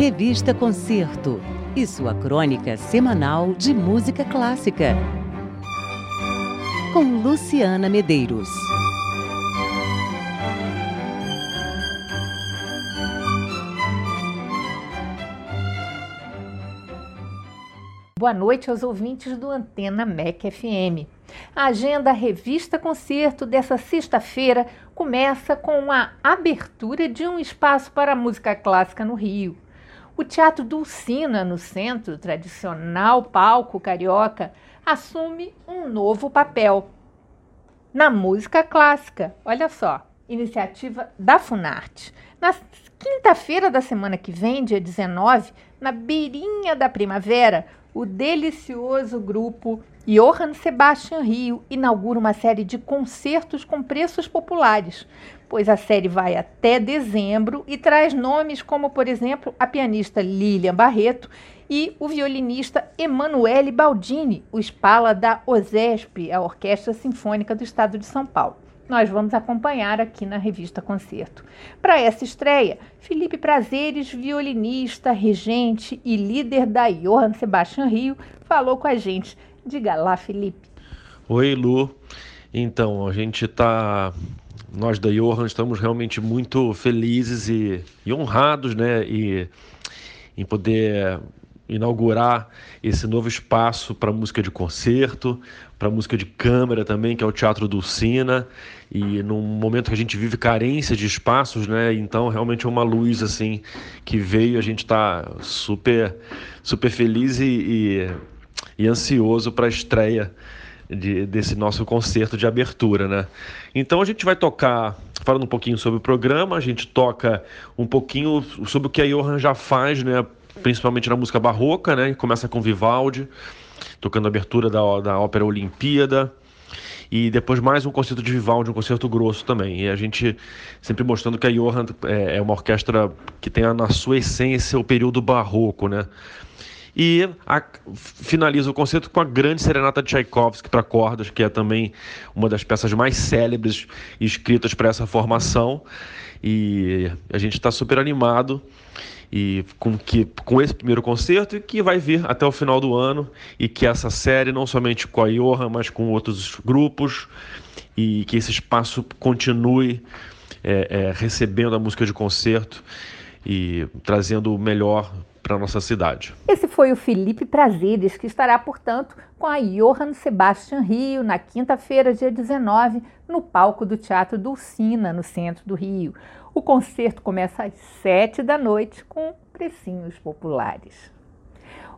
Revista Concerto e sua crônica semanal de música clássica. Com Luciana Medeiros. Boa noite aos ouvintes do Antena MEC FM. A agenda Revista Concerto dessa sexta-feira começa com a abertura de um espaço para música clássica no Rio. O Teatro Dulcina, no centro, tradicional palco carioca, assume um novo papel na música clássica. Olha só, iniciativa da Funarte. Na quinta-feira da semana que vem, dia 19, na beirinha da primavera, o delicioso grupo Johann Sebastian Rio inaugura uma série de concertos com preços populares, pois a série vai até dezembro e traz nomes como, por exemplo, a pianista Lilian Barreto e o violinista Emanuele Baldini, o espala da OSESP, a Orquestra Sinfônica do Estado de São Paulo nós vamos acompanhar aqui na revista Concerto. Para essa estreia, Felipe Prazeres, violinista, regente e líder da Johann Sebastian Rio, falou com a gente. Diga lá, Felipe. Oi, Lu. Então, a gente está nós da Johan estamos realmente muito felizes e, e honrados, né, e em poder inaugurar esse novo espaço para música de concerto, para música de câmara também, que é o Teatro Dulcina, e num momento que a gente vive carência de espaços, né? Então realmente é uma luz assim que veio, a gente está super super feliz e, e, e ansioso para a estreia de, desse nosso concerto de abertura, né? Então a gente vai tocar, falando um pouquinho sobre o programa, a gente toca um pouquinho sobre o que a Johan já faz, né? principalmente na música barroca, né? Começa com Vivaldi, tocando a abertura da, da ópera Olimpíada. E depois mais um concerto de Vivaldi, um concerto grosso também. E a gente sempre mostrando que a Johann é, é uma orquestra que tem na sua essência o período barroco, né? E a, finaliza o concerto com a grande serenata de Tchaikovsky para cordas, que é também uma das peças mais célebres escritas para essa formação. E a gente está super animado e com que com esse primeiro concerto e que vai vir até o final do ano e que essa série não somente com a Johan, mas com outros grupos e que esse espaço continue é, é, recebendo a música de concerto e trazendo o melhor para nossa cidade. Esse foi o Felipe Prazeres, que estará, portanto, com a Johann Sebastian Rio na quinta-feira, dia 19, no palco do Teatro Dulcina, no centro do Rio. O concerto começa às sete da noite com precinhos populares.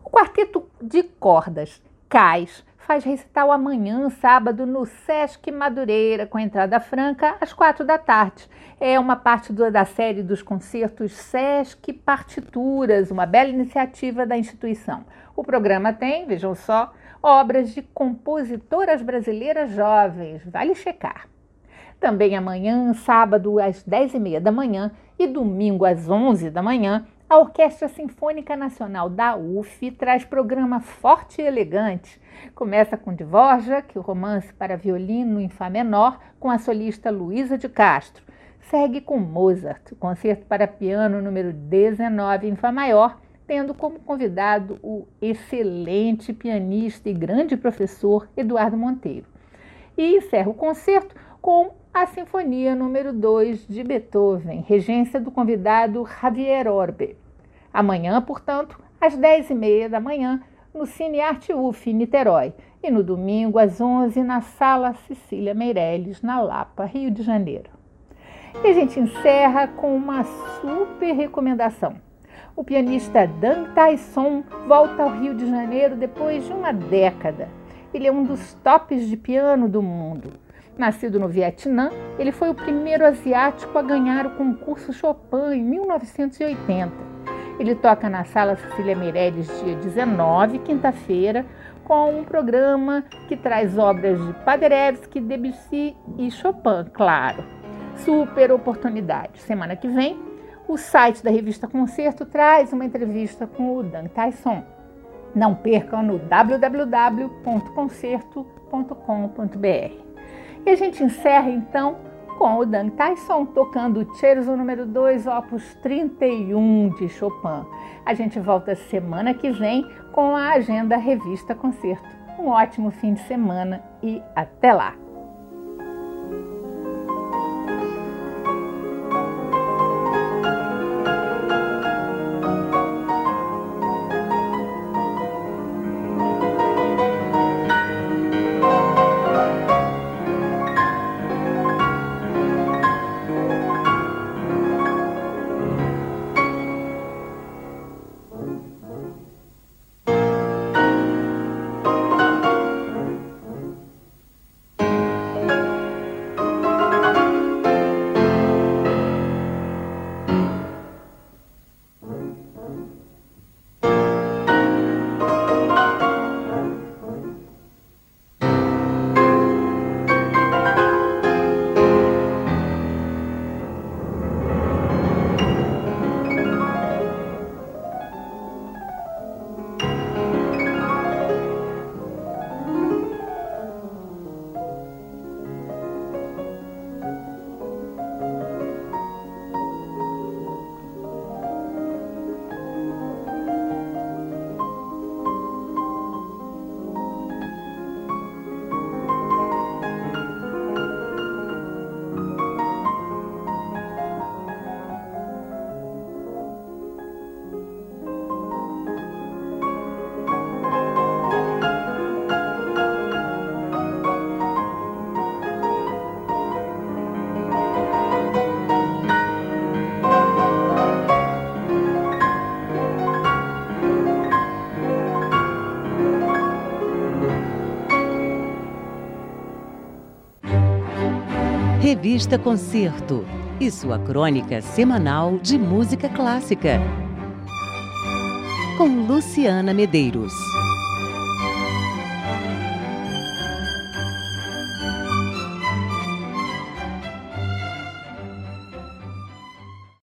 O quarteto de cordas Cais faz recital amanhã, sábado, no Sesc Madureira, com entrada franca, às quatro da tarde. É uma parte da série dos concertos Sesc Partituras, uma bela iniciativa da instituição. O programa tem, vejam só, obras de compositoras brasileiras jovens. Vale checar. Também amanhã, sábado, às 10h30 da manhã e domingo às 11 da manhã, a Orquestra Sinfônica Nacional da UF traz programa forte e elegante. Começa com Dvorak, o romance para violino em Fá menor, com a solista Luísa de Castro. Segue com Mozart, o concerto para piano número 19 em Fá maior, tendo como convidado o excelente pianista e grande professor Eduardo Monteiro. E encerra o concerto com a Sinfonia número 2 de Beethoven, regência do convidado Javier Orbe. Amanhã, portanto, às 10h30 da manhã, no Cine Arte UF, Niterói, e no domingo, às 11 na Sala Cecília Meirelles, na Lapa, Rio de Janeiro. E a gente encerra com uma super recomendação. O pianista Dan Tyson volta ao Rio de Janeiro depois de uma década. Ele é um dos tops de piano do mundo Nascido no Vietnã, ele foi o primeiro asiático a ganhar o concurso Chopin em 1980. Ele toca na Sala Cecília Meirelles dia 19, quinta-feira, com um programa que traz obras de Paderewski, Debussy e Chopin, claro. Super oportunidade. Semana que vem, o site da revista Concerto traz uma entrevista com o Dan Tyson. Não percam no www.concerto.com.br. E a gente encerra então com o Dan Tyson tocando o Scherzo número 2, opus 31 de Chopin. A gente volta semana que vem com a agenda Revista Concerto. Um ótimo fim de semana e até lá! Revista Concerto e sua crônica semanal de música clássica. Com Luciana Medeiros.